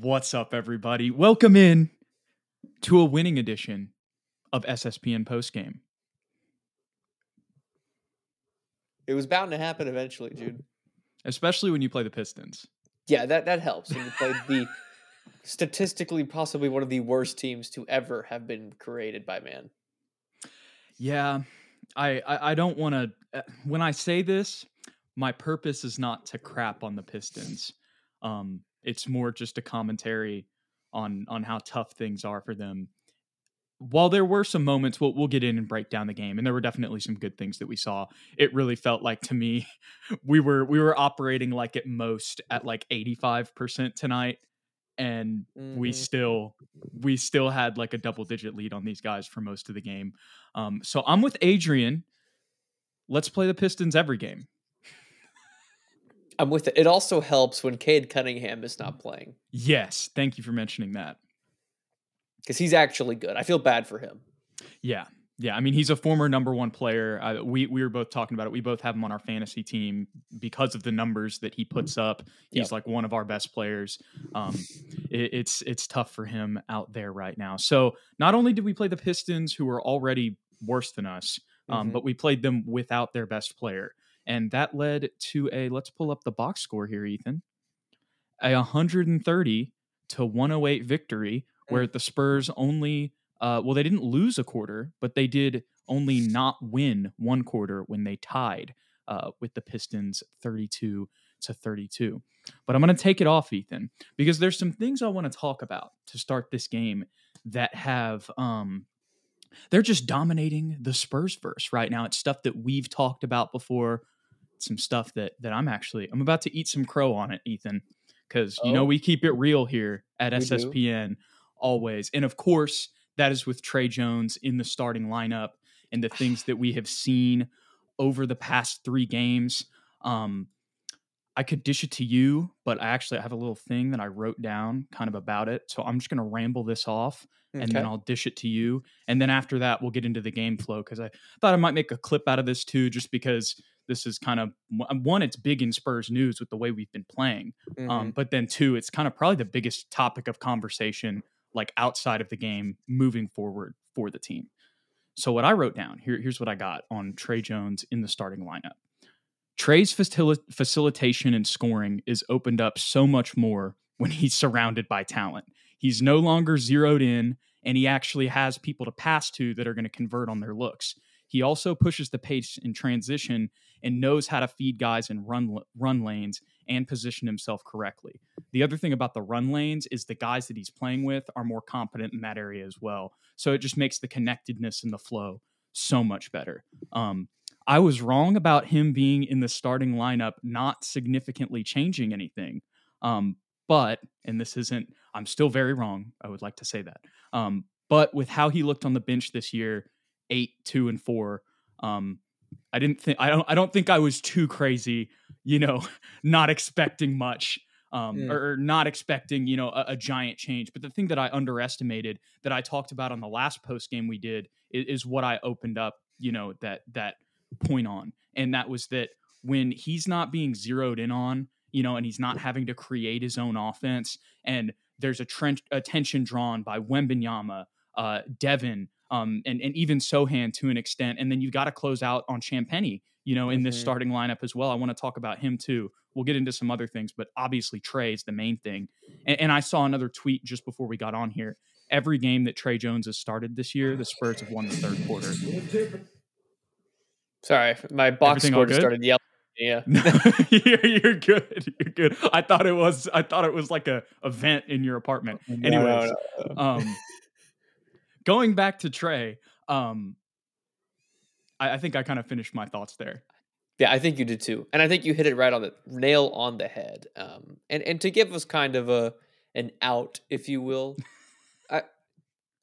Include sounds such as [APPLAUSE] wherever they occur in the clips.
What's up, everybody? Welcome in to a winning edition of SSPN Postgame. It was bound to happen eventually, Jude. Especially when you play the Pistons. Yeah, that, that helps. When you play the [LAUGHS] statistically possibly one of the worst teams to ever have been created by man. Yeah, I I, I don't want to. When I say this, my purpose is not to crap on the Pistons. Um, it's more just a commentary on on how tough things are for them. While there were some moments, we'll we'll get in and break down the game, and there were definitely some good things that we saw. It really felt like to me, [LAUGHS] we were we were operating like at most at like eighty five percent tonight, and mm-hmm. we still we still had like a double digit lead on these guys for most of the game. Um, so I'm with Adrian. Let's play the Pistons every game. I'm with it. It also helps when Cade Cunningham is not playing. Yes, thank you for mentioning that. Because he's actually good. I feel bad for him. Yeah, yeah. I mean, he's a former number one player. Uh, we we were both talking about it. We both have him on our fantasy team because of the numbers that he puts up. He's yep. like one of our best players. Um, it, it's it's tough for him out there right now. So not only did we play the Pistons, who are already worse than us, um, mm-hmm. but we played them without their best player. And that led to a, let's pull up the box score here, Ethan, a 130 to 108 victory where mm. the Spurs only, uh, well, they didn't lose a quarter, but they did only not win one quarter when they tied uh, with the Pistons 32 to 32. But I'm going to take it off, Ethan, because there's some things I want to talk about to start this game that have um, they're just dominating the Spurs verse right now. It's stuff that we've talked about before some stuff that that I'm actually I'm about to eat some crow on it, Ethan, because you oh. know we keep it real here at we SSPN do. always, and of course that is with Tre Jones in the starting lineup and the things that we have seen over the past three games. Um, I could dish it to you, but I actually I have a little thing that I wrote down kind of about it. So I'm just going to ramble this off and okay. then I'll dish it to you. And then after that, we'll get into the game flow because I thought I might make a clip out of this too, just because this is kind of one it's big in spurs news with the way we've been playing um, mm-hmm. um, but then two it's kind of probably the biggest topic of conversation like outside of the game moving forward for the team. So what i wrote down here, here's what i got on Tre jones in the starting lineup. Tre's facil- facilitation and scoring is opened up so much more when he's surrounded by talent. He's no longer zeroed in and he actually has people to pass to that are going to convert on their looks he also pushes the pace in transition and knows how to feed guys in run run lanes and position himself correctly. The other thing about the run lanes is the guys that he's playing with are more competent in that area as well. So it just makes the connectedness and the flow so much better. Um, I was wrong about him being in the starting lineup, not significantly changing anything. Um, but, and this isn't, I'm still very wrong. I would like to say that. Um, but with how he looked on the bench this year, eight, two, and four. Um, I didn't think I don't I don't think I was too crazy, you know, [LAUGHS] not expecting much. Um, or, or, not expecting, you know, a, a, giant change. But the thing that I underestimated that I talked about on the last post game we did is, is what I opened up, you know, that that point on, and that was that when he's not being zeroed in on, you know, and he's not having to create his own offense, and there's a trend attention drawn by Wembanyama, uh, Devin, um, and and even Sochan to an extent. And then you've got to close out on Champagnie, you know, in mm-hmm. this starting lineup as well. I want to talk about him too. We'll get into some other things, but obviously Tre is the main thing. And, and I saw another tweet just before we got on here. Every game that Tre Jones has started this year, the Spurs have won the third quarter. Sorry, my box Everything score started yelling. Yeah, [LAUGHS] you're, you're, good. You're good. I thought it was. I thought it was like a event in your apartment. Anyways, no, no, no. um, going back to Tre, um, I, I think I kind of finished my thoughts there. Yeah, I think you did too, and I think you hit it right on the nail on the head. Um, and and to give us kind of a an out, if you will, [LAUGHS] I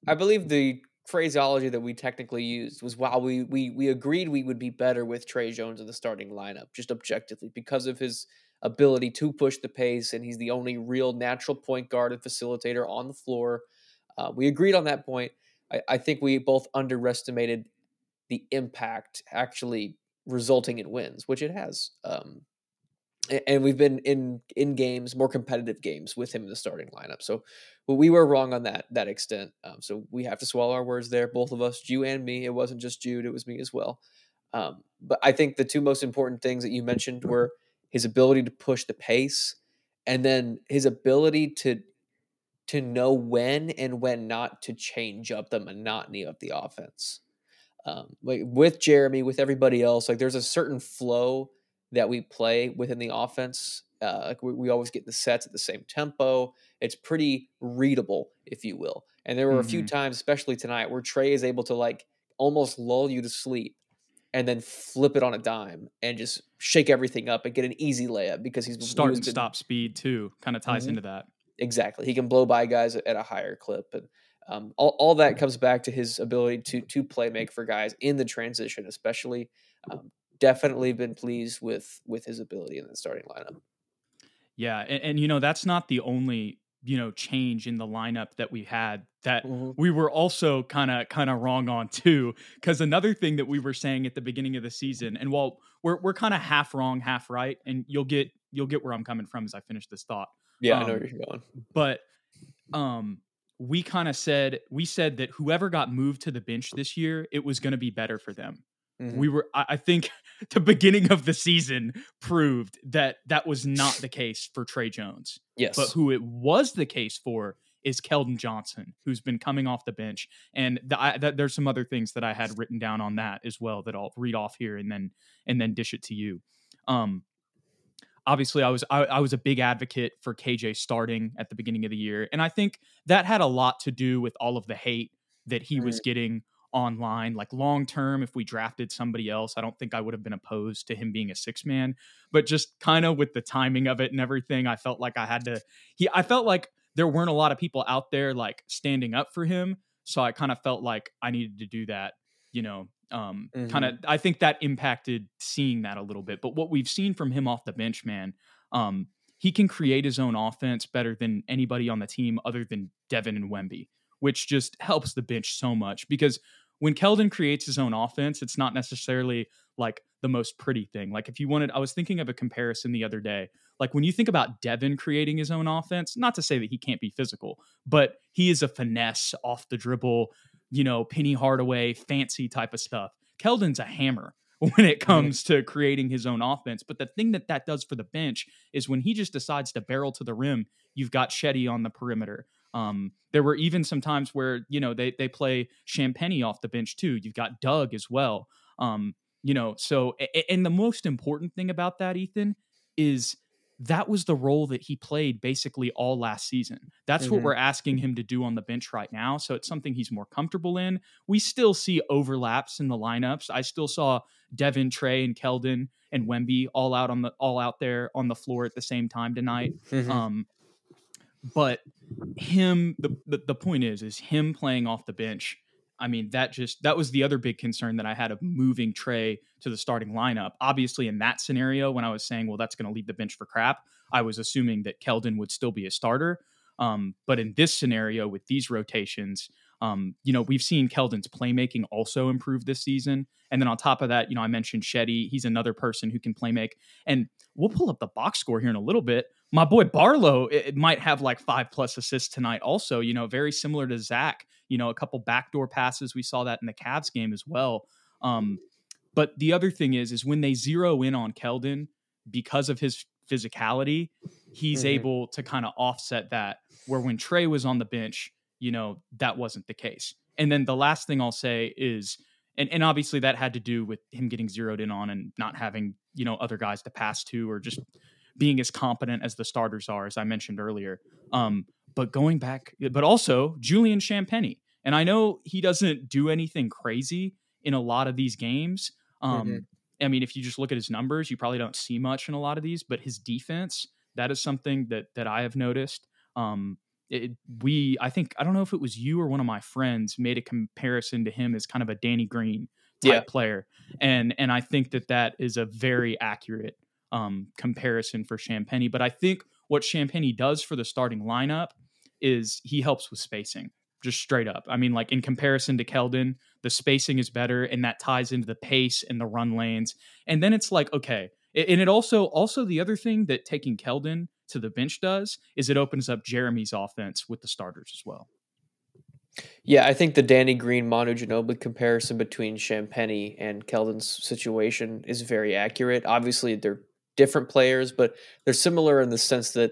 I believe the phraseology that we technically used was while we we we agreed we would be better with Tre Jones in the starting lineup, just objectively because of his ability to push the pace, and he's the only real natural point guard and facilitator on the floor. Uh, we agreed on that point. I, I think we both underestimated the impact actually resulting in wins, which it has. Um, and we've been in in games, more competitive games with him in the starting lineup. So we were wrong on that that extent. Um, so we have to swallow our words there, both of us, Jude and me. It wasn't just Jude; it was me as well. Um, but I think the two most important things that you mentioned were his ability to push the pace, and then his ability to to know when and when not to change up the monotony of the offense. Um, like with Jeremy, with everybody else, like there's a certain flow that we play within the offense. Uh, like we, we, always get the sets at the same tempo. It's pretty readable, if you will. And there were mm-hmm. a few mm-hmm. times, especially tonight, where Tre is able to like almost lull you to sleep and then flip it on a dime and just shake everything up and get an easy layup because he's start and been, stop speed too. Kind of ties mm-hmm. into that. Exactly, he can blow by guys at a higher clip, and um, all all that comes back to his ability to to play make for guys in the transition, especially. Um, definitely been pleased with with his ability in the starting lineup. Yeah, and, and you know that's not the only you know change in the lineup that we had that mm-hmm. we were also kind of kind of wrong on too because another thing that we were saying at the beginning of the season and while we're we're kind of half wrong half right and you'll get you'll get where I'm coming from as I finish this thought yeah um, I know um, where you're going but um we kind of said we said that whoever got moved to the bench this year it was going to be better for them Mm-hmm. We were, I think, [LAUGHS] the beginning of the season proved that that was not the case for Tre Jones. Yes, but who it was the case for is Keldon Johnson, who's been coming off the bench, and the, I, the, there's some other things that I had written down on that as well that I'll read off here and then and then dish it to you. Um, obviously, I was I, I was a big advocate for KJ starting at the beginning of the year, and I think that had a lot to do with all of the hate that he mm-hmm. was getting online. Like long term, if we drafted somebody else, I don't think I would have been opposed to him being a six man. But just kind of with the timing of it and everything, I felt like I had to. He, I felt like there weren't a lot of people out there like standing up for him. So I kind of felt like I needed to do that. You know, um, mm-hmm. kind of. I think that impacted seeing that a little bit. But what we've seen from him off the bench, man. Um, he can create his own offense better than anybody on the team other than Devin and Wemby, which just helps the bench so much because when Keldon creates his own offense, it's not necessarily like the most pretty thing. Like if you wanted, I was thinking of a comparison the other day. Like when you think about Devin creating his own offense, not to say that he can't be physical, but he is a finesse off the dribble, you know, Penny Hardaway, fancy type of stuff. Keldon's a hammer [LAUGHS] when it comes to creating his own offense. But the thing that that does for the bench is when he just decides to barrel to the rim, you've got Shetty on the perimeter. Um, there were even some times where you know they they play Champagnie off the bench too. You've got Doug as well. Um, you know, so and the most important thing about that, Ethan, is that was the role that he played basically all last season. That's mm-hmm. what we're asking him to do on the bench right now. So it's something he's more comfortable in. We still see overlaps in the lineups. I still saw Devin, Tre, and Keldon and Wemby all out on the all out there on the floor at the same time tonight. Mm-hmm. Um, but him the, the the point is is him playing off the bench I mean, that just that was the other big concern that I had of moving Tre to the starting lineup. Obviously, in that scenario, when I was saying, well, that's going to leave the bench for crap, I was assuming that Keldon would still be a starter. Um, but in this scenario, with these rotations, um, you know, we've seen Keldon's playmaking also improve this season. And then on top of that, you know, I mentioned Sheady. He's another person who can play make. And we'll pull up the box score here in a little bit. My boy Barlow it, it might have like five plus assists tonight, also, you know, very similar to Zach. You know, a couple backdoor passes. We saw that in the Cavs game as well. Um, but the other thing is, is when they zero in on Keldon because of his physicality, he's mm-hmm. able to kind of offset that. Where when Tre was on the bench, you know, that wasn't the case. And then the last thing I'll say is, and, and obviously that had to do with him getting zeroed in on and not having, you know, other guys to pass to or just being as competent as the starters are, as I mentioned earlier. Um, but going back, but also Julian Champagnie. And I know he doesn't do anything crazy in a lot of these games. Um, mm-hmm. I mean, if you just look at his numbers, you probably don't see much in a lot of these, but his defense, that is something that that I have noticed. Um, it, we I think I don't know if it was you or one of my friends made a comparison to him as kind of a Danny Green type yeah. player, and and I think that that is a very accurate um, comparison for Champagnie. But I think what Champagnie does for the starting lineup is he helps with spacing, just straight up. I mean, like in comparison to Keldon, the spacing is better, and that ties into the pace and the run lanes. And then it's like, okay, and it also also the other thing that taking Keldon to the bench does is it opens up Jeremy's offense with the starters as well. Yeah, I think the Danny Green Manu Ginobili comparison between Champagnie and Keldon's situation is very accurate. Obviously, they're different players, but they're similar in the sense that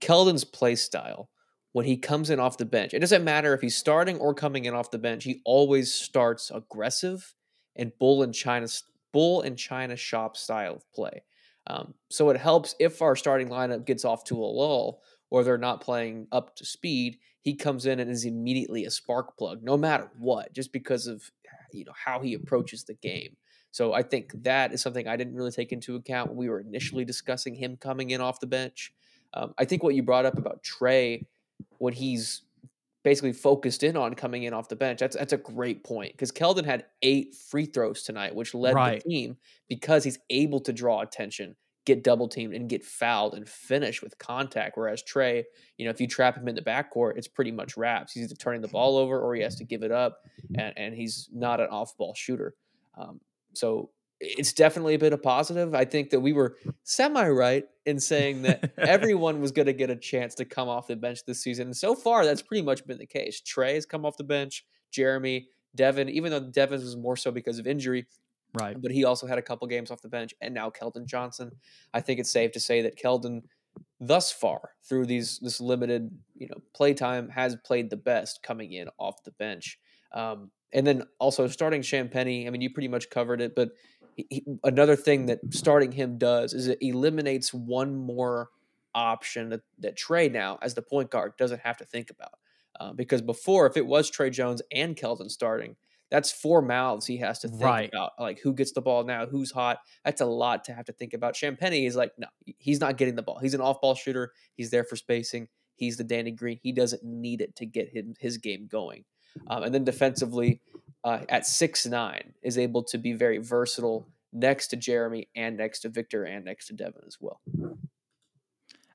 Keldon's play style, when he comes in off the bench, it doesn't matter if he's starting or coming in off the bench, he always starts aggressive and bull and China bull and China shop style of play. Um, so it helps if our starting lineup gets off to a lull or they're not playing up to speed. He comes in and is immediately a spark plug, no matter what, just because of you know how he approaches the game. So I think that is something I didn't really take into account when we were initially discussing him coming in off the bench. Um, I think what you brought up about Tre when he's basically focused in on coming in off the bench. That's that's a great point because Keldon had eight free throws tonight, which led right. the team because he's able to draw attention, get double teamed, and get fouled and finish with contact. Whereas Tre, you know, if you trap him in the backcourt, it's pretty much wraps. He's either turning the ball over or he has to give it up, and, and he's not an off ball shooter. Um, so it's definitely a bit of positive. I think that we were semi right in saying that [LAUGHS] everyone was going to get a chance to come off the bench this season. And so far, that's pretty much been the case. Tre has come off the bench, Jeremy, Devin, even though Devin was more so because of injury. Right. But he also had a couple games off the bench, and now Keldon Johnson. I think it's safe to say that Keldon, thus far through these this limited you know play time, has played the best coming in off the bench. Um, and then also starting Champagnie. I mean, you pretty much covered it, but he, another thing that starting him does is it eliminates one more option that, that Tre now, as the point guard, doesn't have to think about. Uh, because before, if it was Tre Jones and Keldon starting, that's four mouths he has to think right. about. Like who gets the ball now, who's hot. That's a lot to have to think about. Champagnie is like, no, he's not getting the ball. He's an off-ball shooter. He's there for spacing. He's the Danny Green. He doesn't need it to get his, his game going. Um, and then defensively, uh, at six nine, is able to be very versatile next to Jeremy and next to Victor and next to Devin as well.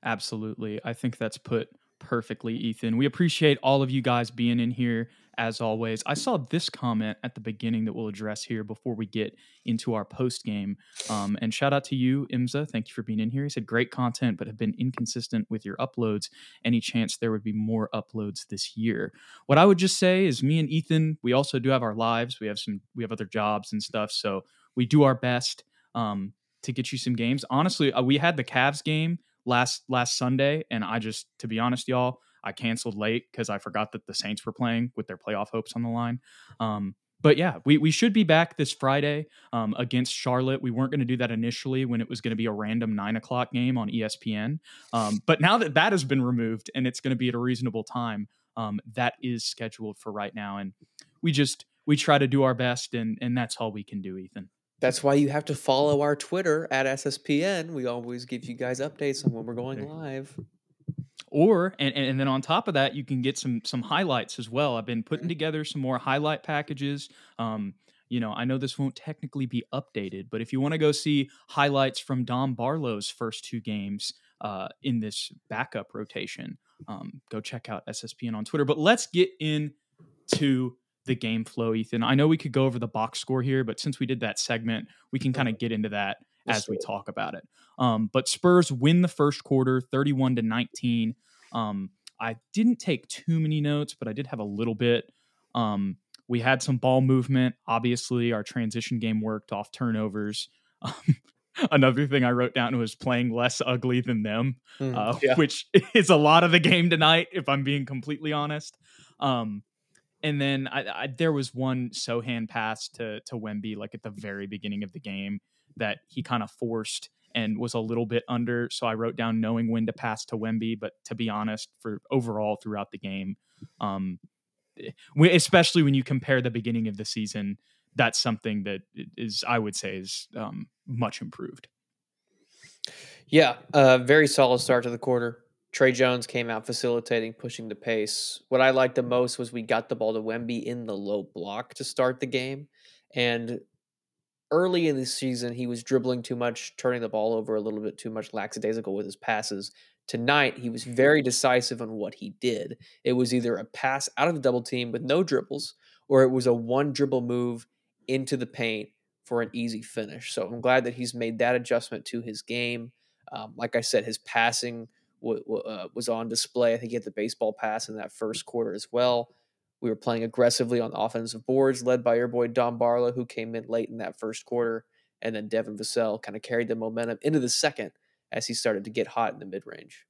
Absolutely. I think that's put perfectly, Ethan. We appreciate all of you guys being in here as always. I saw this comment at the beginning that we'll address here before we get into our post game. Um, and shout out to you, Imza. Thank you for being in here. He said, Great content, but have been inconsistent with your uploads. Any chance there would be more uploads this year? What I would just say is, me and Ethan, we also do have our lives. We have some, we have other jobs and stuff. So we do our best um, to get you some games. Honestly, uh, we had the Cavs game last last Sunday, and I just, to be honest, y'all, I canceled late because I forgot that the Saints were playing with their playoff hopes on the line. Um, but yeah, we, we should be back this Friday um, against Charlotte. We weren't going to do that initially when it was going to be a random nine o'clock game on ESPN. Um, but now that that has been removed and it's going to be at a reasonable time, um, that is scheduled for right now. And we just we try to do our best, and and that's all we can do, Ethan. That's why you have to follow our Twitter at SSPN. We always give you guys updates on when we're going live or and, and then on top of that you can get some some highlights as well. I've been putting mm-hmm. together some more highlight packages. Um, you know i know this won't technically be updated but if you want to go see highlights from dom barlow's first two games uh, in this backup rotation um, go check out sspn on twitter. But let's get into the game flow ethan. I know we could go over the box score here but since we did that segment we can kind of get into that as we talk about it. Um, but Spurs win the first quarter, 31 to 19. Um, I didn't take too many notes, but I did have a little bit. Um, we had some ball movement. Obviously, our transition game worked off turnovers. [LAUGHS] Another thing I wrote down was playing less ugly than them, mm, uh, yeah. which [LAUGHS] is a lot of the game tonight, if I'm being completely honest. Um, and then I, I, there was one Sochan pass to to Wemby like at the very beginning of the game that he kind of forced and was a little bit under. So I wrote down knowing when to pass to Wemby. But to be honest, for overall throughout the game, um, especially when you compare the beginning of the season, that's something that is I would say is um, much improved. Yeah, uh, very solid start to the quarter. Tre Jones came out facilitating, pushing the pace. What I liked the most was we got the ball to Wemby in the low block to start the game. And early in the season, he was dribbling too much, turning the ball over a little bit too much, lackadaisical with his passes. Tonight, he was very decisive on what he did. It was either a pass out of the double team with no dribbles, or it was a one dribble move into the paint for an easy finish. So I'm glad that he's made that adjustment to his game. Um, like I said, his passing w- w- uh, was on display. I think he had the baseball pass in that first quarter as well. We were playing aggressively on the offensive boards, led by your boy Dom Barlow, who came in late in that first quarter, and then Devin Vassell kind of carried the momentum into the second as he started to get hot in the mid range.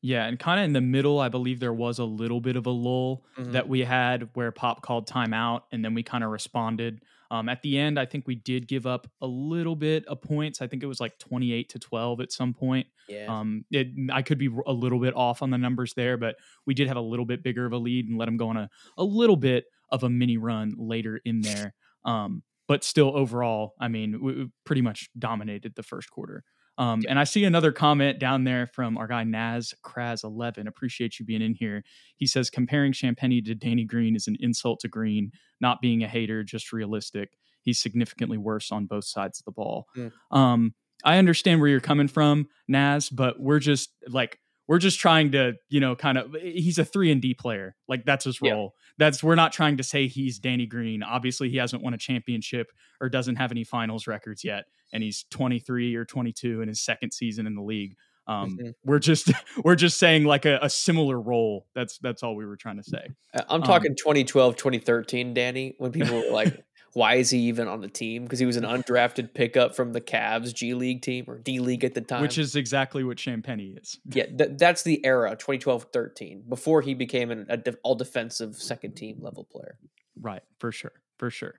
Yeah, and kind of in the middle, I believe there was a little bit of a lull mm-hmm. that we had where Pop called timeout, and then we kind of responded. Um, at the end, I think we did give up a little bit of points. I think it was like twenty-eight to twelve at some point. Yeah. Um, it, I could be a little bit off on the numbers there, but we did have a little bit bigger of a lead and let them go on a, a little bit of a mini run later in there. Um, but still, overall, I mean, we pretty much dominated the first quarter. Um, and I see another comment down there from our guy Naz Kraz 11. Appreciate you being in here. He says comparing Champagnie to Danny Green is an insult to Green. Not being a hater, just realistic. He's significantly worse on both sides of the ball. Mm. Um, I understand where you're coming from, Naz, but we're just like we're just trying to, you know, kind of he's a 3 and D player. Like that's his role. Yeah. That's we're not trying to say he's Danny Green. Obviously, he hasn't won a championship or doesn't have any finals records yet and he's 23 or 22 in his second season in the league. Um, mm-hmm. We're just [LAUGHS] we're just saying like a, a, similar role. That's that's all we were trying to say. I'm talking um, 2012, 2013, Danny. When people were like, [LAUGHS] "Why is he even on the team?" Because he was an undrafted pickup from the Cavs G League team or D League at the time, which is exactly what Champagnie is. Yeah, th- that's the era 2012, 13 before he became an a all defensive second team level player. Right, for sure, for sure.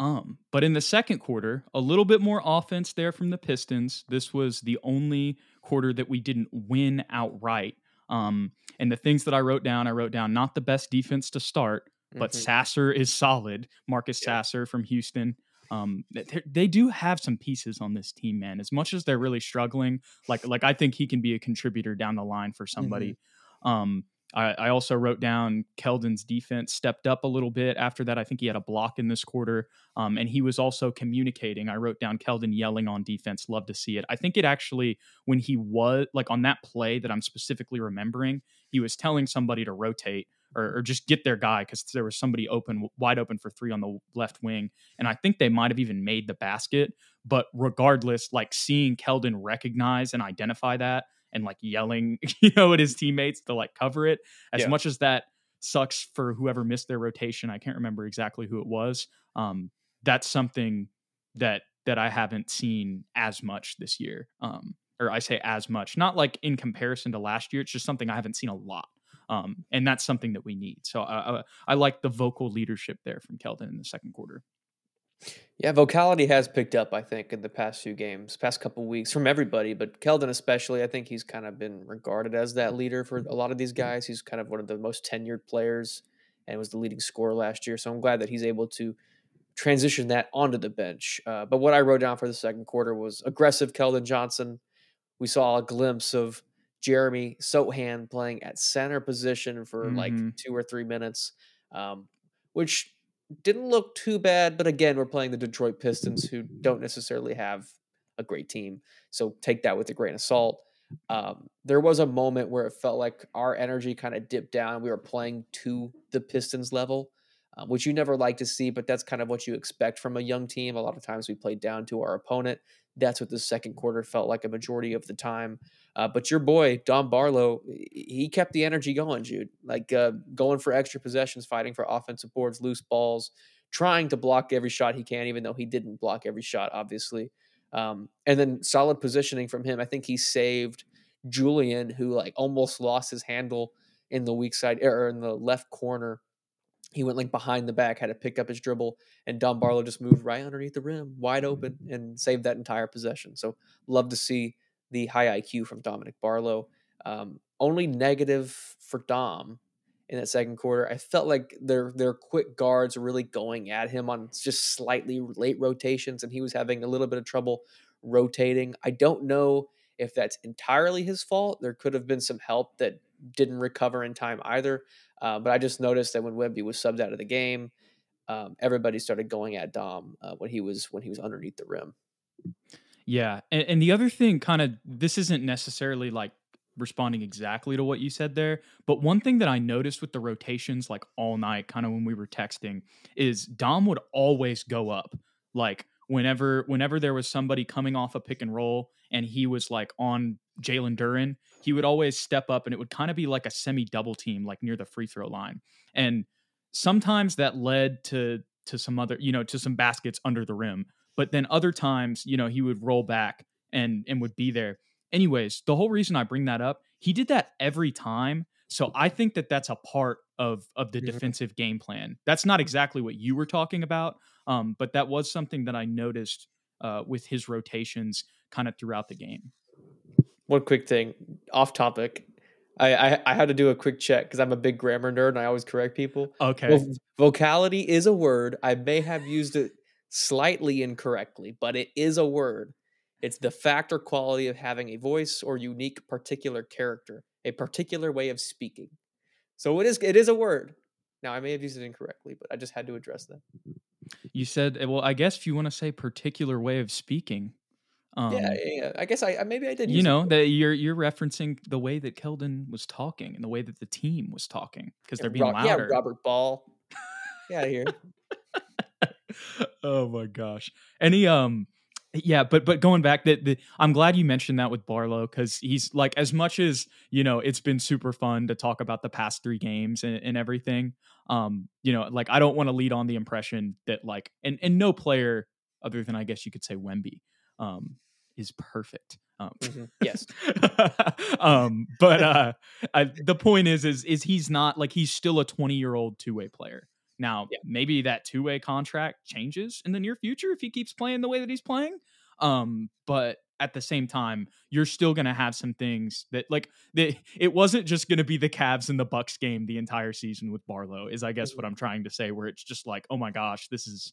Um, but in the second quarter, a little bit more offense there from the Pistons. This was the only quarter that we didn't win outright. Um, and the things that I wrote down, I wrote down not the best defense to start, but mm-hmm. Sasser is solid. Marcus yeah. Sasser from Houston. Um, they do have some pieces on this team, man. As much as they're really struggling, like like I think he can be a contributor down the line for somebody. Mm-hmm. Um, I, also wrote down Keldon's defense stepped up a little bit after that. I think he had a block in this quarter, um, and he was also communicating. I wrote down Keldon yelling on defense. Love to see it. I think it actually when he was like on that play that I'm specifically remembering, he was telling somebody to rotate or, or just get their guy because there was somebody open, wide open for three on the left wing, and I think they might have even made the basket. But regardless, like seeing Keldon recognize and identify that and like yelling, [LAUGHS] you know, at his teammates to like cover it. As yeah. much as that sucks for whoever missed their rotation, I can't remember exactly who it was. Um, that's something that that I haven't seen as much this year. Um, or I say as much, not like in comparison to last year. It's just something I haven't seen a lot. Um, and that's something that we need. So I, I, I like the vocal leadership there from Keldon in the second quarter. Yeah, vocality has picked up, I think, in the past few games, past couple weeks from everybody, but Keldon especially. I think he's kind of been regarded as that leader for a lot of these guys. He's kind of one of the most tenured players and was the leading scorer last year. So I'm glad that he's able to transition that onto the bench. Uh, but what I wrote down for the second quarter was aggressive Keldon Johnson. We saw a glimpse of Jeremy Sochan playing at center position for mm-hmm. like two or three minutes, um, which didn't look too bad, but again, we're playing the Detroit Pistons, who don't necessarily have a great team. So take that with a grain of salt. Um, there was a moment where it felt like our energy kind of dipped down. We were playing to the Pistons level, um, which you never like to see, but that's kind of what you expect from a young team. A lot of times we play down to our opponent. That's what the second quarter felt like a majority of the time. Uh, but your boy Dom Barlow, he kept the energy going, Jude. Like uh, going for extra possessions, fighting for offensive boards, loose balls, trying to block every shot he can, even though he didn't block every shot, obviously. Um, and then solid positioning from him. I think he saved Julian, who like almost lost his handle in the weak side or in the left corner. He went like behind the back, had to pick up his dribble, and Dom Barlow just moved right underneath the rim, wide open, and saved that entire possession. So love to see the high IQ from Dominic Barlow. Um, only negative for Dom in that second quarter. I felt like their their quick guards were really going at him on just slightly late rotations, and he was having a little bit of trouble rotating. I don't know if that's entirely his fault. There could have been some help that didn't recover in time either. Uh, but I just noticed that when Wemby was subbed out of the game, um, everybody started going at Dom uh, when he was when he was underneath the rim. Yeah, and, and the other thing, kind of, this isn't necessarily like responding exactly to what you said there, but one thing that I noticed with the rotations, like all night, kind of when we were texting, is Dom would always go up, like whenever whenever there was somebody coming off a pick and roll and he was like on Jalen Duren, he would always step up and it would kind of be like a semi double team, like near the free throw line. And sometimes that led to to some other, you know, to some baskets under the rim. But then other times, you know, he would roll back and and would be there. Anyways, the whole reason I bring that up, he did that every time. So I think that that's a part of of the defensive game plan. That's not exactly what you were talking about, um, but that was something that I noticed uh, with his rotations kind of throughout the game. One quick thing, off topic. I, I, I had to do a quick check because I'm a big grammar nerd and I always correct people. Okay. Vo- vocality is a word. I may have used it slightly incorrectly, but it is a word. It's the fact or quality of having a voice or unique particular character, a particular way of speaking. So it is it is a word. Now I may have used it incorrectly, but I just had to address that. You said, eh, well, I guess if you want to say particular way of speaking. Um, yeah, yeah, I guess I maybe I did. You know that you're you're referencing the way that Keldon was talking and the way that the team was talking because yeah, they're being Ro- louder. Yeah, Robert Ball. [LAUGHS] Yeah, here. oh my gosh. Any um yeah, but but going back that I'm glad you mentioned that with Barlow because he's like as much as you know it's been super fun to talk about the past three games and, and everything. Um, you know, like I don't want to lead on the impression that like and and no player other than I guess you could say Wemby um is perfect. Um, mm-hmm. [LAUGHS] Yes. um, but uh, [LAUGHS] I, the point is, is is he's not like he's still a 20 year old two way player. Now, yeah. maybe that two way contract changes in the near future if he keeps playing the way that he's playing. Um, but at the same time, you're still going to have some things that like that it wasn't just going to be the Cavs and the Bucks game the entire season with Barlow is I guess what mm-hmm. I'm trying to say where it's just like, "Oh my gosh, this is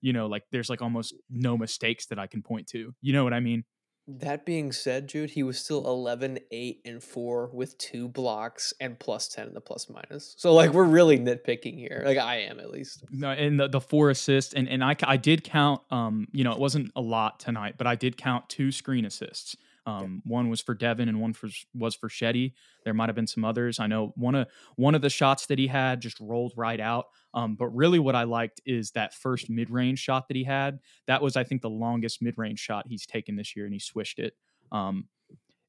you know, like there's like almost no mistakes that I can point to." You know what I mean? That being said, Jude, he was still 11, 8, and 4 with two blocks and plus 10 in the plus minus. So, like, we're really nitpicking here. Like, I am at least. No, and the, the four assists, and, and I, I did count, um, you know, it wasn't a lot tonight, but I did count two screen assists. Um, yeah. One was for Devin, and one for, was for Shetty. There might have been some others. I know one of one of the shots that he had just rolled right out. Um, but really, what I liked is that first mid range shot that he had. That was, I think, the longest mid range shot he's taken this year, and he swished it. Um,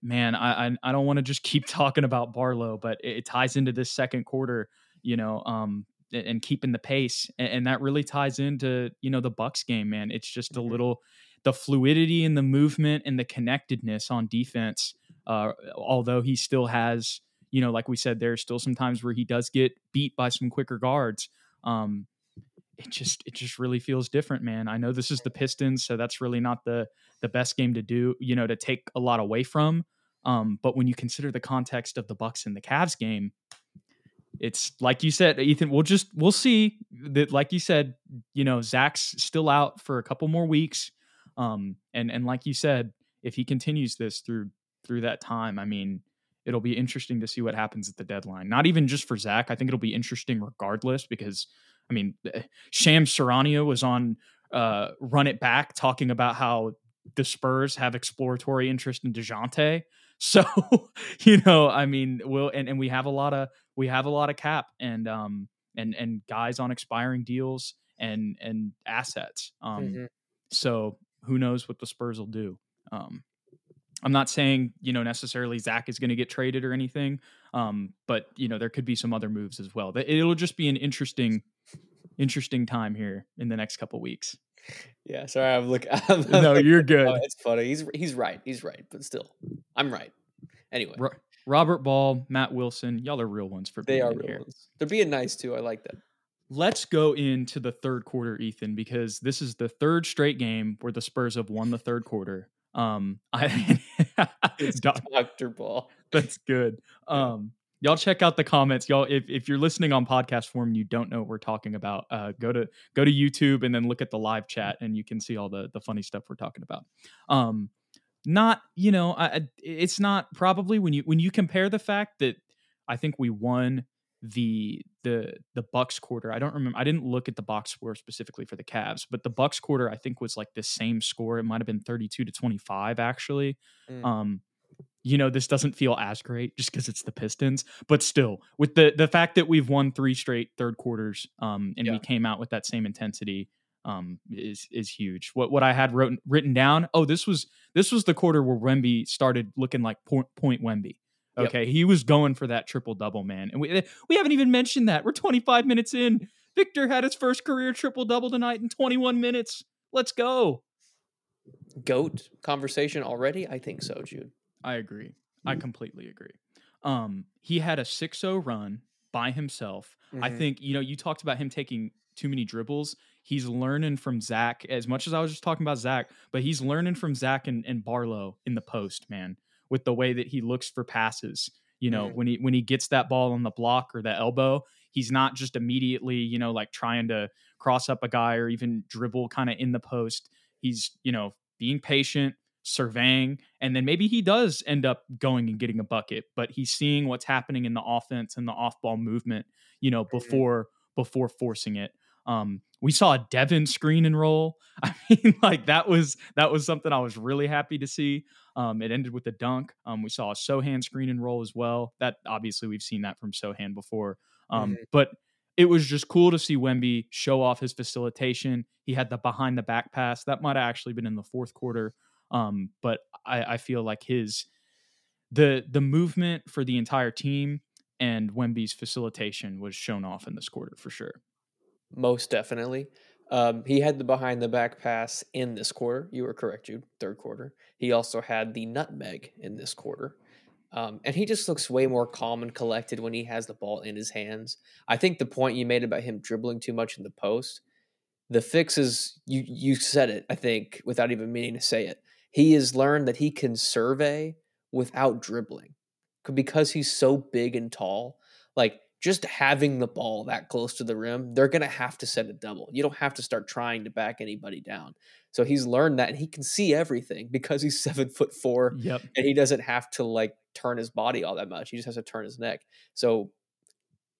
man, I I, I don't want to just [LAUGHS] keep talking about Barlow, but it, it, ties into this second quarter. You know, um, and keeping the pace, and, and, that really ties into you know the Bucks game. Man, it's just a mm-hmm. little the fluidity and the movement and the connectedness on defense. Uh, although he still has, you know, like we said, there's still some times where he does get beat by some quicker guards. Um, it just it just really feels different, man. I know this is the Pistons, so that's really not the the best game to do, you know, to take a lot away from. Um, but when you consider the context of the Bucks and the Cavs game, it's like you said, Ethan. We'll just we'll see that, like you said, you know, Zach's still out for a couple more weeks. Um, and and like you said, if he continues this through through that time, I mean, it'll be interesting to see what happens at the deadline. Not even just for Zach. I think it'll be interesting regardless because I mean, eh, Shams Charania was on uh, Run It Back talking about how the Spurs have exploratory interest in Dejounte. [LAUGHS] So, you know, I mean, we'll and, and we have a lot of we have a lot of cap and um and and guys on expiring deals and and assets. Um mm-hmm. so who knows what the Spurs will do. Um, I'm not saying you know necessarily Zach is going to get traded or anything, um, but you know there could be some other moves as well. But it'll just be an interesting, interesting time here in the next couple weeks. Yeah, sorry, I'm looking. [LAUGHS] I'm [LAUGHS] no, you're [LAUGHS] good. Oh, it's funny. He's he's right. He's right, but still, I'm right. Anyway, Ro- Robert Ball, Matt Wilson, y'all are real ones for they are real here. ones. They're being nice too. I like that let's go into the third quarter, Ethan, because this is the third straight game where the Spurs have won the third quarter. Um, [LAUGHS] I it's [LAUGHS] Doctor Ball. That's good. [LAUGHS] Um, y'all check out the comments y'all if, if you're listening on podcast form and you don't know what we're talking about uh, go to go to youtube and then look at the live chat and you can see all the the funny stuff we're talking about um not you know I, it's not probably when you when you compare the fact that i think we won the the the bucks quarter i don't remember i didn't look at the box score specifically for the Cavs, but the bucks quarter i think was like the same score it might have been 32 to 25 actually mm. um you know this doesn't feel as great just because it's the Pistons, but still with the the fact that we've won three straight third quarters, um, and yeah. we came out with that same intensity, um, is is huge. What what I had wrote, written down, oh this was this was the quarter where Wemby started looking like point, point Wemby. Okay, yep. he was going for that triple double, man, and we eh, we haven't even mentioned that. We're 25 minutes in. Victor had his first career triple double tonight in 21 minutes. Let's go. Goat conversation already? I think so, Jude. I agree. I mm-hmm. completely agree. Um, he had a 6-0 run by himself. Mm-hmm. I think, you know, you talked about him taking too many dribbles. He's learning from Zach as much as I was just talking about Zach, but he's learning from Zach and, and Barlow in the post, man, with the way that he looks for passes. You know, mm-hmm. when he when he gets that ball on the block or the elbow, he's not just immediately, you know, like trying to cross up a guy or even dribble kind of in the post. He's, you know, being patient, surveying, and then maybe he does end up going and getting a bucket, but he's seeing what's happening in the offense and the off-ball movement, you know, mm-hmm. before before forcing it. Um, we saw a Devin screen and roll. [LAUGHS] I mean, like that was that was something I was really happy to see. Um, it ended with a dunk. Um, we saw a Sochan screen and roll as well. That obviously we've seen that from Sochan before. Um, mm-hmm. but it was just cool to see Wemby show off his facilitation. He had the behind the back pass. That might have actually been in the fourth quarter. Um, but I, I feel like his the the movement for the entire team and Wemby's facilitation was shown off in this quarter for sure. Most definitely. Um, he had the behind the back pass in this quarter. You were correct, Jude. Third quarter. He also had the nutmeg in this quarter. Um, and he just looks way more calm and collected when he has the ball in his hands. I think the point you made about him dribbling too much in the post, the fix is you you said it, I think, without even meaning to say it. He has learned that he can survey without dribbling because he's so big and tall. Like just having the ball that close to the rim, they're going to have to set a double. You don't have to start trying to back anybody down. So he's learned that and he can see everything because he's [LAUGHS] seven foot four yep. and he doesn't have to like turn his body all that much. He just has to turn his neck. So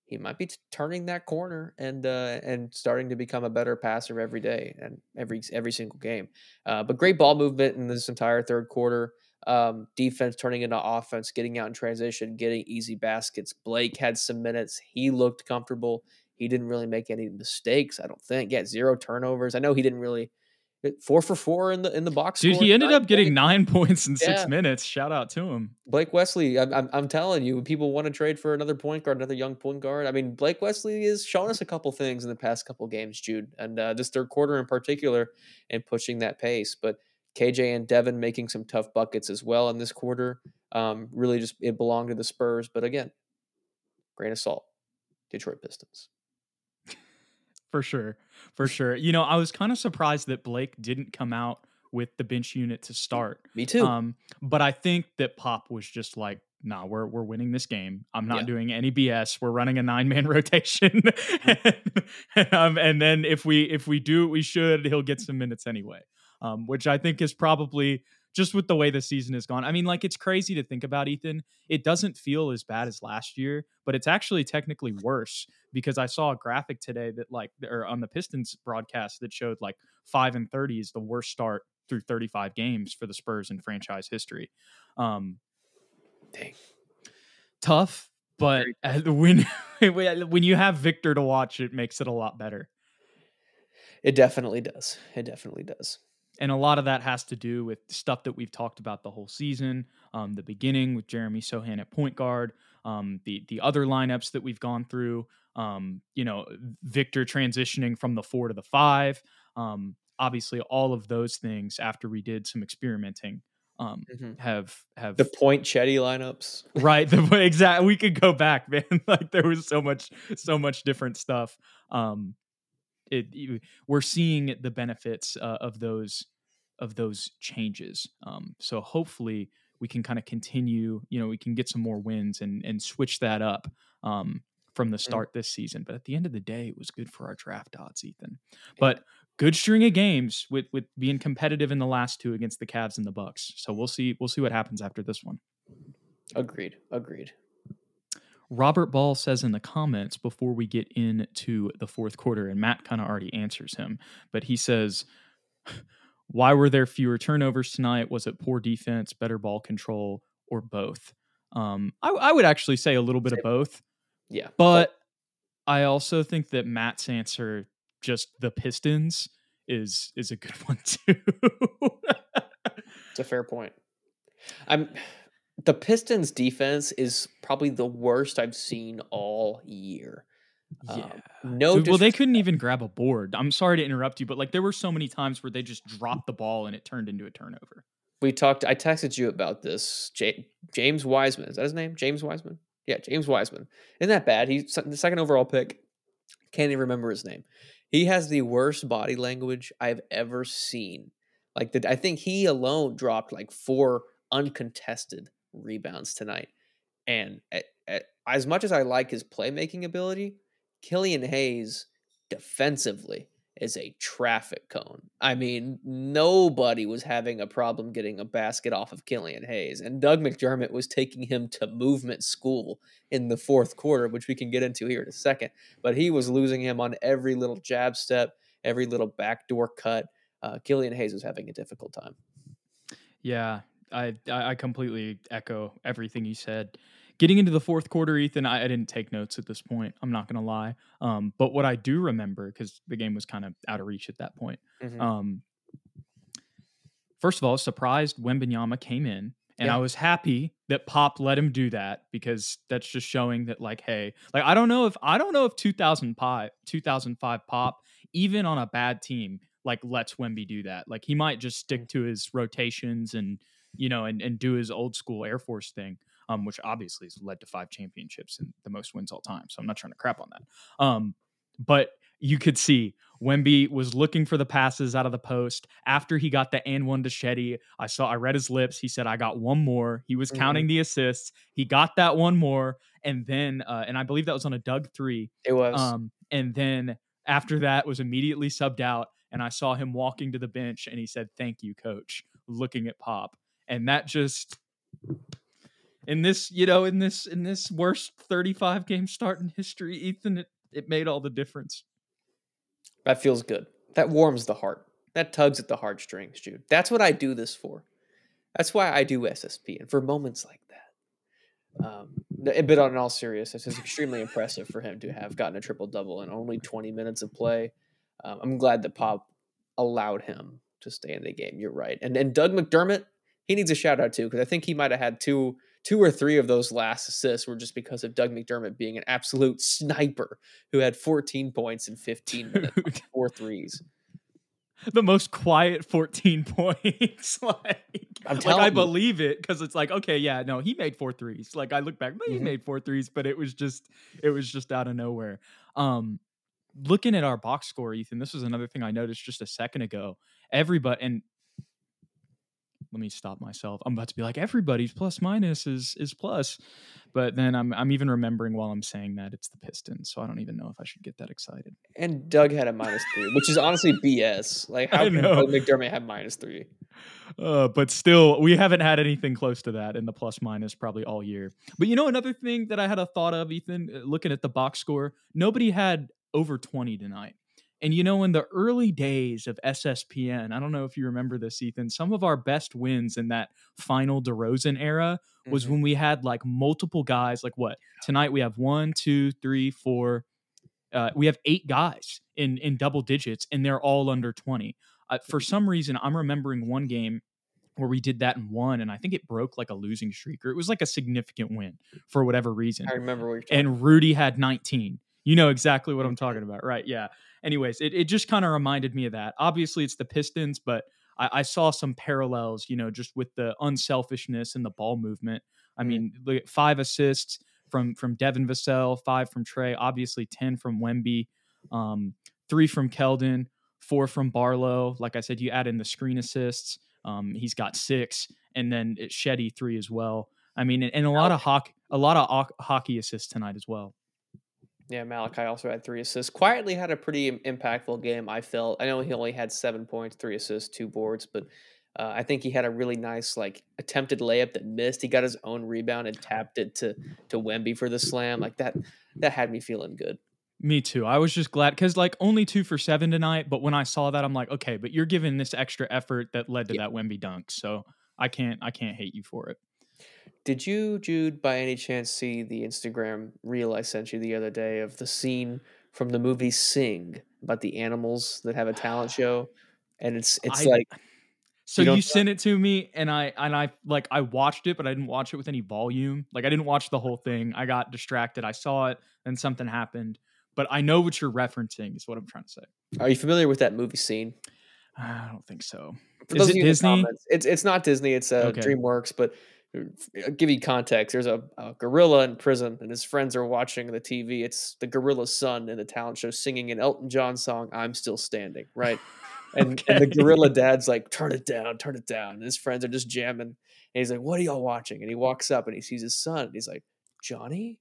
he might be t- turning that corner and uh, and starting to become a better passer every day and every every single game. Uh, but great ball movement in this entire third quarter. Um, defense turning into offense, getting out in transition, getting easy baskets. Blake had some minutes. He looked comfortable. He didn't really make any mistakes. I don't think. Yeah, zero turnovers. I know he didn't really four for four in the in the box. Dude, he ended up getting nine [LAUGHS] points in six yeah. minutes. Shout out to him. Blake Wesley, I'm, I'm, I'm telling you, people want to trade for another point guard, another young point guard. I mean, Blake Wesley has shown us a couple things in the past couple games, Jude, and uh, this third quarter in particular, and pushing that pace. But KJ and Devin making some tough buckets as well in this quarter. Um, really, just it belonged to the Spurs. But again, grain of salt, Detroit Pistons for sure, for sure. You know, I was kind of surprised that Blake didn't come out with the bench unit to start. Me too. Um, but I think that Pop was just like, "Nah, we're we're winning this game. I'm not yeah. doing any BS. We're running a nine man [LAUGHS] rotation, [LAUGHS] and, um, and then if we if we do what we should, he'll get some minutes anyway." Um, which I think is probably just with the way the season has gone. I mean, like it's crazy to think about, Ethan. It doesn't feel as bad as last year, but it's actually technically worse because I saw a graphic today that like or on the Pistons broadcast that showed like 5 and 30 is the worst start through 35 games for the Spurs in franchise history. Um dang. Tough, but [LAUGHS] when when you have Victor to watch it makes it a lot better. It definitely does. It definitely does and a lot of that has to do with stuff that we've talked about the whole season. Um, the beginning with Jeremy Sochan at point guard, um, the the other lineups that we've gone through. Um, you know, Victor transitioning from the four to the five. Um, obviously, all of those things after we did some experimenting um, mm-hmm. have have the point Chetty lineups. right. The [LAUGHS] exact. We could go back, man. [LAUGHS] like there was so much so much different stuff. It, we're seeing the benefits uh, of those of those changes. Um, so hopefully we can kind of continue. You know, we can get some more wins and and switch that up. Um, from the start this season. But at the end of the day, it was good for our draft odds, Ethan. But good string of games with with being competitive in the last two against the Cavs and the Bucks. So we'll see we'll see what happens after this one. Agreed. Agreed. Robert Ball says in the comments before we get into the fourth quarter, and Matt kind of already answers him, but he says, Why were there fewer turnovers tonight? Was it poor defense, better ball control, or both? Um, I, I would actually say a little bit of both. Yeah. But I also think that Matt's answer, just the Pistons, is is a good [LAUGHS] one too. It's a fair point. I'm the Pistons defense is probably the worst I've seen all year. Um, no, Dude, well, they couldn't even grab a board. I'm sorry to interrupt you, but like there were so many times where they just dropped the ball and it turned into a turnover. we talked. I texted you about this. J- James Wiseman is that his name? James Wiseman. Yeah, James Wiseman. Isn't that bad? He's the second overall pick. Can't even remember his name. He has the worst body language I've ever seen. Like the, I think he alone dropped like four uncontested rebounds tonight. And a- a- as much as I like his playmaking ability, Killian Hayes defensively is a traffic cone. I mean, nobody was having a problem getting a basket off of Killian Hayes, and Doug McDermott was taking him to movement school in the fourth quarter, which we can get into here in a second. But he was losing him on every little jab step, every little backdoor cut. Uh, Killian Hayes was having a difficult time. Yeah, I I completely echo everything you said. Getting into the fourth quarter, Ethan, I, I didn't take notes at this point. I'm not gonna lie. Um, but what I do remember, because the game was kind of out of reach at that point. Mhm. Um, first of all, surprised Wembanyama came in, and Yeah. I was happy that Pop let him do that because that's just showing that, like, hey, like I don't know if I don't know if 2005 2005 Pop, even on a bad team, like lets Wemby do that. Like he might just stick to his rotations and you know and and do his old school Air Force thing. Um, which obviously has led to five championships and the most wins all time. So I'm not trying to crap on that. Um, but you could see Wemby was looking for the passes out of the post after he got the and one to Cedi. I saw, I read his lips. He said, I got one more. He was Mhm. counting the assists. He got that one more. And then, uh, and I believe that was on a Doug three. It was. Um, and then after that was immediately subbed out. And I saw him walking to the bench and he said, Thank you, coach, looking at Pop. And that just, in this, you know, in this, in this worst 35 game start in history, Ethan, it, it made all the difference. That feels good. That warms the heart. That tugs at the heartstrings, Jude. That's what I do this for. That's why I do SSP, and for moments like that. Um, but on all seriousness, it's extremely [LAUGHS] impressive for him to have gotten a triple double in only 20 minutes of play. Um, I'm glad that Pop allowed him to stay in the game. You're right, and and Doug McDermott, he needs a shout out too because I think he might have had two two or three of those last assists were just because of Doug McDermott being an absolute sniper who had 14 points in 15 [LAUGHS] minutes, Dude. four threes. the most quiet 14 [LAUGHS] points. [LAUGHS] like, I'm like telling I believe it because it's like, okay, yeah, no, he made four threes. Like I look back, but he Mhm. made four threes, but it was just, it was just out of nowhere. Um, looking at our box score, Ethan, this was another thing I noticed just a second ago. Everybody, and let me stop myself. I'm about to be like, everybody's plus minus is is plus, but then I'm I'm even remembering while I'm saying that it's the Pistons, so I don't even know if I should get that excited. And Doug had a minus three, which is honestly [LAUGHS] BS. Like, how I can know. Doug McDermott have minus three? Uh, but still, we haven't had anything close to that in the plus minus probably all year. But you know, another thing that I had a thought of, Ethan, uh, looking at the box score, nobody had over 20 tonight. And you know, in the early days of SSPN, I don't know if you remember this, Ethan, some of our best wins in that final DeRozan era was Mhm. when we had like multiple guys. Like what? Tonight we have one, two, three, four. Uh, we have eight guys in in double digits, and they're all under 20. Uh, for some reason, I'm remembering one game where we did that and won, and I think it broke like a losing streak, or it was like a significant win for whatever reason. I remember what you're talking And Rudy had 19. You know exactly what I'm talking about, right? Yeah. Anyways, it, it just kind of reminded me of that. Obviously, it's the Pistons, but I, I saw some parallels, you know, just with the unselfishness and the ball movement. I Mhm. mean, look at five assists from from Devin Vassell, five from Tre, obviously 10 from Wemby, um, three from Keldon, four from Barlow. Like I said, you add in the screen assists. Um, he's got six, and then Cedi three as well. I mean, and, and a lot of hockey, a lot of hockey assists tonight as well. Yeah, Malachi also had three assists. Quietly had a pretty impactful game. I felt. I know he only had seven points, three assists, two boards, but uh, I think he had a really nice like attempted layup that missed. He got his own rebound and tapped it to to Wemby for the slam. Like that, that had me feeling good. Me too. I was just glad because like only two for seven tonight, but when I saw that, I'm like, okay, but you're giving this extra effort that led to that Wemby dunk, so I can't I can't hate you for it. Did you, Jude, by any chance see the Instagram reel I sent you the other day of the scene from the movie Sing about the animals that have a talent show? And it's [SIGHS] it's I, like so you, you sent it to me and I and I like I watched it, but I didn't watch it with any volume. Like I didn't watch the whole thing. I got distracted. I saw it, and something happened. But I know what you're referencing, is what I'm trying to say. Are you familiar with that movie scene? I don't think so. For is it Disney? It's it's not Disney. It's uh, okay. DreamWorks, but I'll uh, give you context. There's a, a, gorilla in prison, and his friends are watching the TV. It's the gorilla's son in the talent show singing an Elton John song, "I'm Still Standing." Right, [LAUGHS] and, okay. and the gorilla dad's like, "Turn it down, turn it down." And his friends are just jamming, and he's like, "What are y'all watching?" And he walks up and he sees his son. And he's like, "Johnny,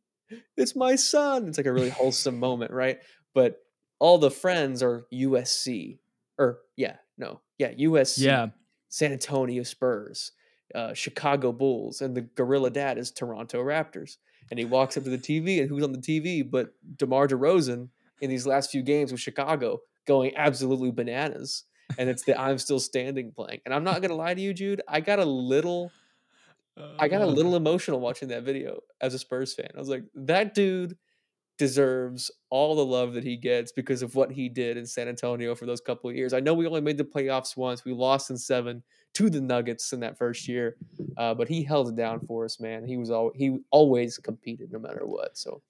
it's my son." It's like a really wholesome [LAUGHS] moment, right? But all the friends are USC, or yeah, no, yeah, USC, yeah, San Antonio Spurs uh, Chicago Bulls, and the gorilla dad is Toronto Raptors. And he walks up to the TV, and who's on the TV but DeMar DeRozan in these last few games with Chicago going absolutely bananas. And it's the I'm Still Standing playing. And I'm not going to lie to you, Jude, I got a little. I got a little uh. emotional watching that video as a Spurs fan. I was like, that dude deserves all the love that he gets because of what he did in San Antonio for those couple of years. I know we only made the playoffs once. We lost in seven to the Nuggets in that first year, uh, but he held it down for us, man. He was all he always competed no matter what. So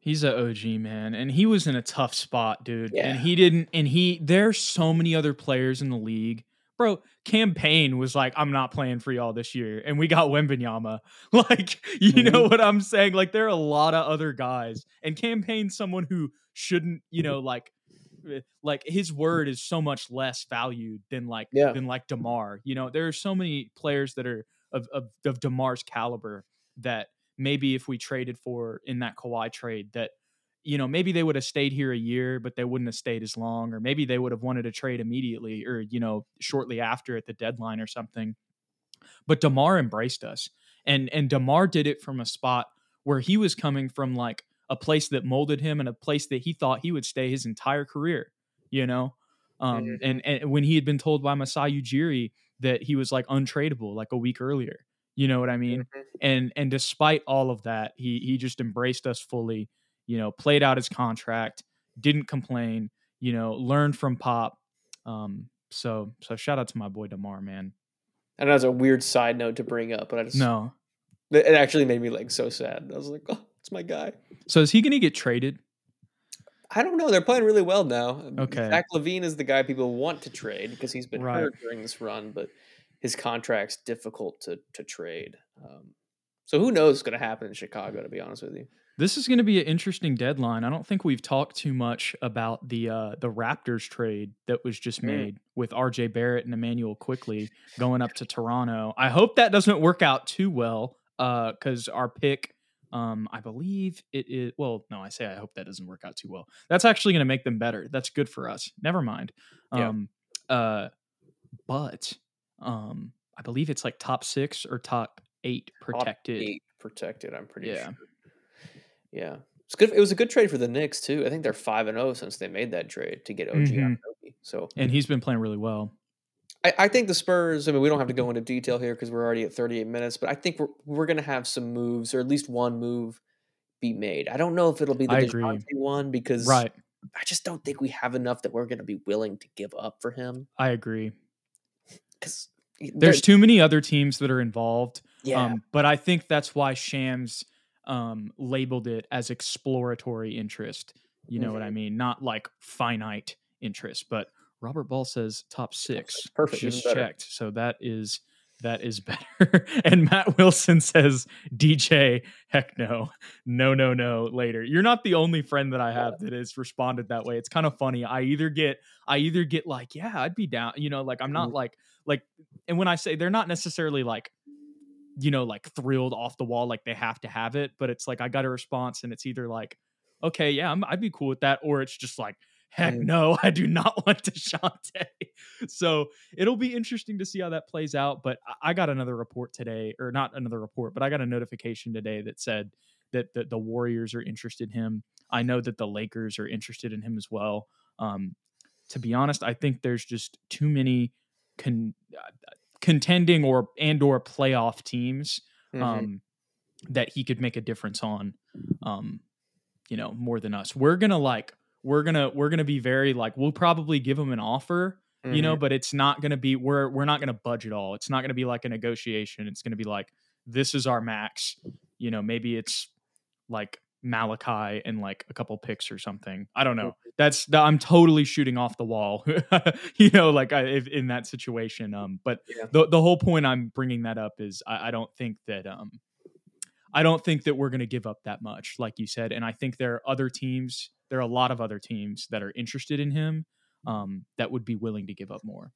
he's an OG man, and he was in a tough spot, dude. Yeah. And he didn't. And he there's so many other players in the league bro, Campaign was like, I'm not playing for y'all this year. And we got Wembanyama. [LAUGHS] Like, you mm-hmm. know what I'm saying? Like, there are a lot of other guys. And campaign someone who shouldn't, you know, like, Eh, like his word is so much less valued than like yeah. than like Demar. You know, there are so many players that are of, of of Demar's caliber that maybe if we traded for in that Kawhi trade that you know, maybe they would have stayed here a year, but they wouldn't have stayed as long, or maybe they would have wanted to trade immediately or, you know, shortly after at the deadline or something. But DeMar embraced us. And and DeMar did it from a spot where he was coming from like a place that molded him and a place that he thought he would stay his entire career, you know? Um, mm-hmm. and, and when he had been told by Masai Ujiri that he was like untradeable like a week earlier. You know what I mean? Mm-hmm. And and despite all of that, he he just embraced us fully you know, played out his contract, didn't complain, you know, learned from Pop. Um, so so shout out to my boy Demar, man. And as a weird side note to bring up, but I just no, it actually made me like so sad. I was like, [LAUGHS] oh, it's my guy. So is he going to get traded? I don't know. They're playing really well now. Okay, Zach LaVine is the guy people want to trade because he's been right. hurt during this run, but his contract's difficult to to trade. Um, so who knows what's going to happen in Chicago? To be honest with you. This is going to be an interesting deadline. I don't think we've talked too much about the uh, the Raptors trade that was just mm. made with RJ Barrett and Immanuel Quickley going up to Toronto. I hope that doesn't work out too well because uh, our pick, um, I believe it is. Well, no, I say I hope that doesn't work out too well. That's actually going to make them better. That's good for us. Never mind. Um, yeah. uh, but um, I believe it's like top six or top eight protected. Top eight protected. I'm pretty yeah. sure. Yeah. It's good. It was a good trade for the Knicks too. I think they're five and zero oh since they made that trade to get OG mm-hmm. So and he's been playing really well. I, I, think the Spurs. I mean, we don't have to go into detail here because we're already at 38 minutes. But I think we're we're going to have some moves, or at least one move, be made. I don't know if it'll be the Dejounte one because right. I just don't think we have enough that we're going to be willing to give up for him. I agree. Because there's too many other teams that are involved. Yeah. Um, but I think that's why Shams um, labeled it as exploratory interest. You know mm-hmm. what I mm-hmm. mean? Not like finite interest, but Robert Ball says top six. Perfect. Just checked. So that is that is [LAUGHS] better. and Matt Wilson says, DJ, heck no, no, no, no. Later, you're not the only friend that I have that has responded that way. It's kind of funny. I either get, I either get like, yeah, I'd be down. You know, like I'm not mm-hmm. like, like and when I say they're not necessarily like you know like thrilled off the wall like they have to have it, but it's like I got a response and it's either like okay, yeah, I'm, I'd be cool with that, or it's just like heck no, [LAUGHS] I do not want Dejounte. So it'll be interesting to see how that plays out. But I- got another report today, or not another report, but I got a notification today that said that the, the Warriors are interested in him. I know that the Lakers are interested in him as well. Um, to be honest, I think there's just too many con- contending or and or playoff teams Mhm. um, that he could make a difference on. Um, you know, more than us. We're gonna like we're gonna we're gonna be very like we'll probably give them an offer, you know, Mhm. but it's not gonna be we're we're not gonna budge at all. It's not gonna be like a negotiation. It's gonna be like this is our max. You know, maybe it's like Malachi and like a couple picks or something. I don't know. That's th- I'm totally shooting off the wall. [LAUGHS] you know, like I, if in that situation. Um, but Yeah. the the whole point I'm bringing that up is I, I don't think that um I don't think that we're going to give up that much, like you said. And I think there are other teams. There are a lot of other teams that are interested in him um, that would be willing to give up more.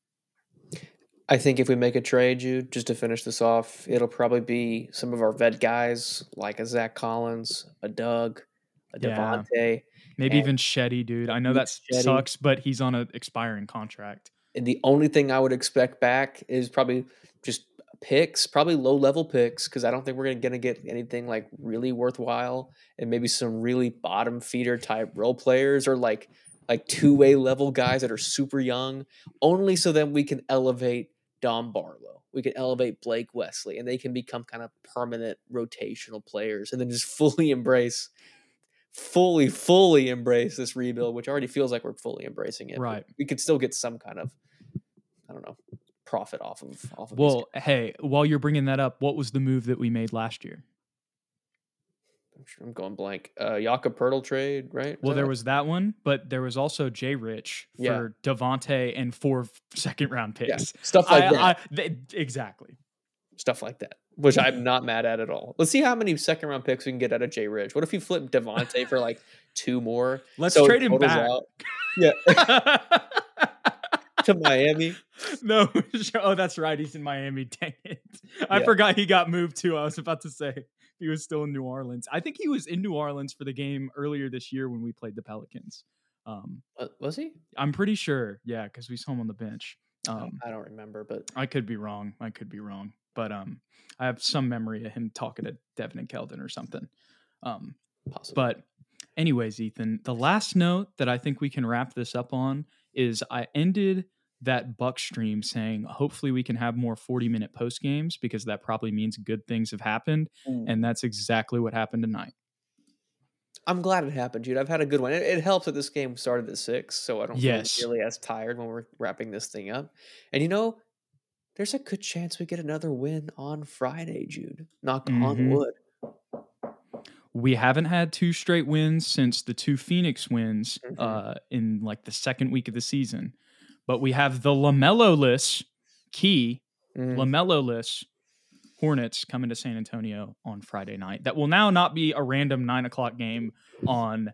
I think if we make a trade, Jude, just to finish this off, it'll probably be some of our vet guys like a Zach Collins, a Doug, a Yeah. Maybe even Cedi, dude. I know that Cedi. sucks, but he's on an expiring contract. And the only thing I would expect back is probably just picks, probably low level picks, because I don't think we're gonna, gonna get anything like really worthwhile, and maybe some really bottom feeder type role players or like like two way level guys that are super young, only so then we can elevate Dom Barlow, we can elevate Blake Wesley, and they can become kind of permanent rotational players, and then just [LAUGHS] fully embrace. Fully, fully embrace this rebuild, which already feels like we're fully embracing it. Right. We could still get some kind of I don't know, profit off of off of Well, hey, while you're bringing that up, what was the move that we made last year? I'm sure I'm going blank. Uh Jakob Poeltl trade, right? Well, there right? was that one, but there was also J Rich for Yeah. Devonte and four second round yeah, picks. stuff like I- that. I- th- exactly. stuff like that. Which I'm not mad at at all. Let's see how many second round picks we can get out of J Rich. What if you flip Devonte for like two more? [LAUGHS] Let's so trade him back. out? Yeah, [LAUGHS] [LAUGHS] to Miami. [LAUGHS] no, [LAUGHS] oh, that's right. He's in Miami. [LAUGHS] Dang it. I Yeah. forgot he got moved too. I was about to say he was still in New Orleans. I think he was in New Orleans for the game earlier this year when we played the Pelicans. Um, Uh, was he? I'm pretty sure. Yeah, because we saw him on the bench. Um, I don't remember, but I could be wrong. I could be wrong. But um, I have some memory of him talking to Devin and Keldon or something. Um, possibly. but anyways, Ethan, the last note that I think we can wrap this up on is I ended that Buck stream saying hopefully we can have more 40 minute post games because that probably means good things have happened. Ooh. And that's exactly what happened tonight. I'm glad it happened, Jude. I've had a good one. It, it helps that this game started at six, so I don't Yes. feel really as tired when we're wrapping this thing up. And you know, there's a good chance we get another win on Friday, Jude. Knock on Mhm. wood. We haven't had two straight wins since the two Phoenix wins Mhm. uh, in like the second week of the season. But we have the LaMelo list key. Mm. LaMelo list Hornets coming to San Antonio on Friday night. That will now not be a random nine o'clock game on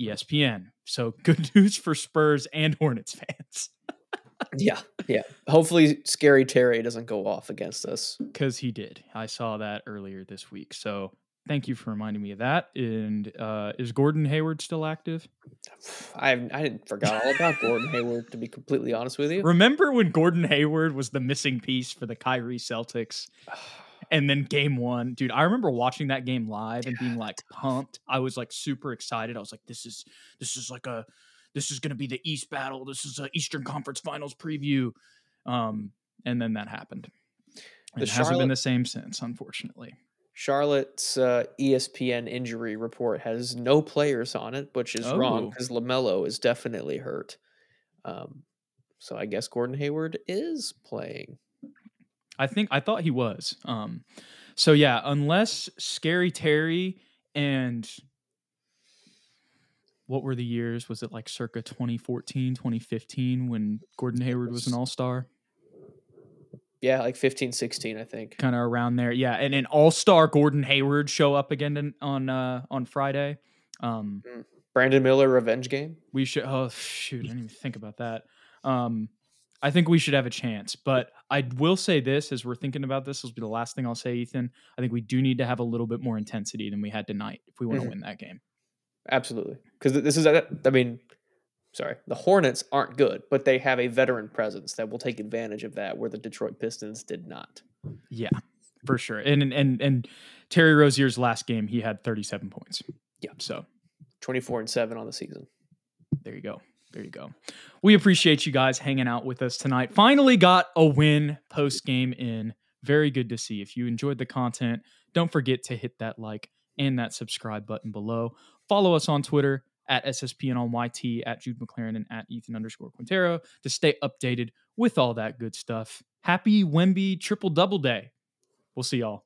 ESPN. So good [LAUGHS] news for Spurs and Hornets fans [LAUGHS] Yeah, yeah. Hopefully, Scary Terry doesn't go off against us. because he did. I saw that earlier this week. So thank you for reminding me of that. And uh, is Gordon Hayward still active? [SIGHS] I I forgot all about Gordon Hayward. To be completely honest with you, Remember when Gordon Hayward was the missing piece for the Kyrie Celtics? [SIGHS] And then game one, dude, I remember watching that game live and being like pumped. I was like super excited. I was like, this is this is like a this is gonna be the East battle. This is a Eastern Conference Finals preview. Um, and then that happened. The it hasn't Charlotte- been the same since, unfortunately. Charlotte's uh, ESPN injury report has no players on it, which is wrong Oh. because LaMelo is definitely hurt. Um, so I guess Gordon Hayward is playing. I think I thought he was. Um, so yeah, unless Scary Terry and what were the years? Was it like circa 2014, 2015 when Gordon Hayward was an all star? Yeah, like 15, 16, I think. Kind of around there. Yeah. And an all star Gordon Hayward show up again in, on uh, on Friday. Um, Brandon Miller revenge game. we should oh shoot, I didn't even think about that. Um, I think we should have a chance. But I will say this as we're thinking about this, this will be the last thing I'll say, Ethan. I think we do need to have a little bit more intensity than we had tonight if we want to Mhm. win that game. Absolutely. Because this is, I mean, sorry, the Hornets aren't good, but they have a veteran presence that will take advantage of that where the Detroit Pistons did not. Yeah, for sure. And and and Terry Rozier's last game, he had 37 points. Yeah. So 24 and 7 on the season. there you go. There you go. We appreciate you guys hanging out with us tonight. Finally got a win post game in. Very good to see. If you enjoyed the content, don't forget to hit that like and that subscribe button below. Follow us on Twitter at SSPN on YT, at Jude McLaren, and at Ethan underscore Quintero to stay updated with all that good stuff. Happy Wemby triple double day. We'll see y'all.